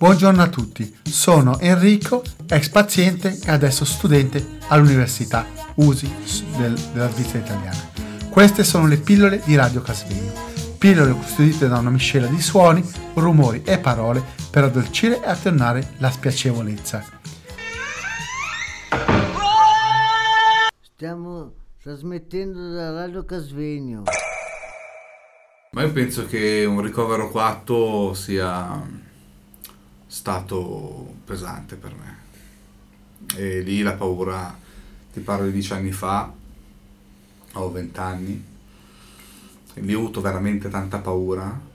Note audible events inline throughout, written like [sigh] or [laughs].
Buongiorno a tutti, sono Enrico, ex paziente e adesso studente all'Università USI del, della Svizzera italiana. Queste sono le pillole di Radio Casvegno, pillole costituite da una miscela di suoni, rumori e parole per addolcire e attenuare la spiacevolezza. Stiamo trasmettendo da Radio Casvegno. Ma io penso che un ricovero coatto sia stato pesante per me. E lì la paura, ti parlo di dieci anni fa, ho vent'anni, lì ho avuto veramente tanta paura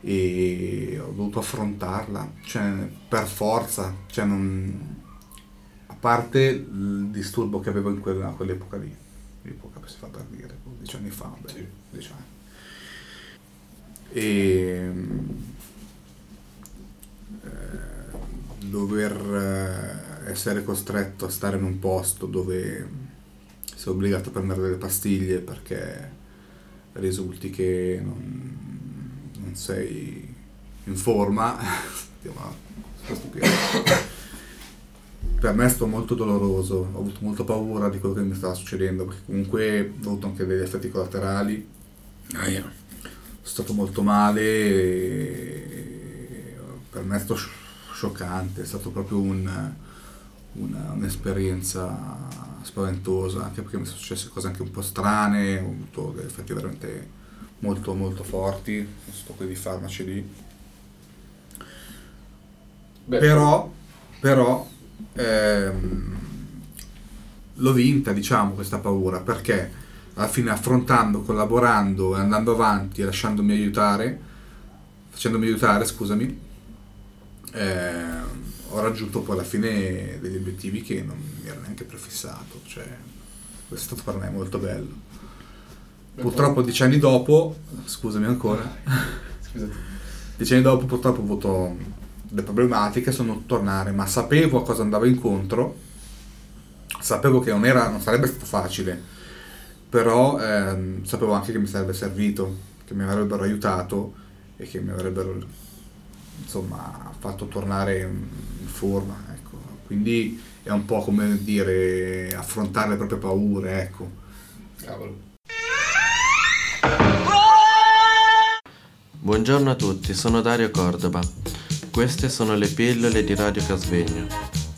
e ho dovuto affrontarla, cioè per forza, cioè non, a parte il disturbo che avevo in quella, quell'epoca lì, l'epoca si fa per dire, dieci anni fa, beh, dieci anni. E eh, dover eh, essere costretto a stare in un posto dove sei obbligato a prendere delle pastiglie perché risulti che non, non sei in forma, [laughs] per me è stato molto doloroso, ho avuto molta paura di quello che mi stava succedendo perché comunque ho avuto anche degli effetti collaterali. Ah, yeah. Sono stato molto male, per me è stato scioccante, è stato proprio un, una, un'esperienza spaventosa, anche perché mi sono successe cose anche un po' strane, ho avuto degli effetti veramente molto molto forti, sto qui di farmaci lì. Beh, però, però ehm, l'ho vinta, diciamo, questa paura, perché alla fine affrontando, collaborando e andando avanti e lasciandomi aiutare, facendomi aiutare, scusami, eh, ho raggiunto poi alla fine degli obiettivi che non mi ero neanche prefissato, cioè questo è stato per me molto bello. Purtroppo dieci anni dopo, scusami ancora, dieci anni dopo purtroppo ho avuto le problematiche, sono tornare, ma sapevo a cosa andavo incontro, sapevo che non, era, non sarebbe stato facile, però ehm, sapevo anche che mi sarebbe servito, che mi avrebbero aiutato e che mi avrebbero insomma fatto tornare in forma ecco. quindi è un po' come dire affrontare le proprie paure ecco cavolo Buongiorno a tutti, sono Dario Cordova. Queste sono le pillole di Radio Casvegno.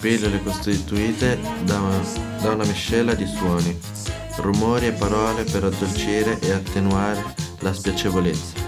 Pillole costituite da una, da una miscela di suoni, rumori e parole per addolcire e attenuare la spiacevolezza.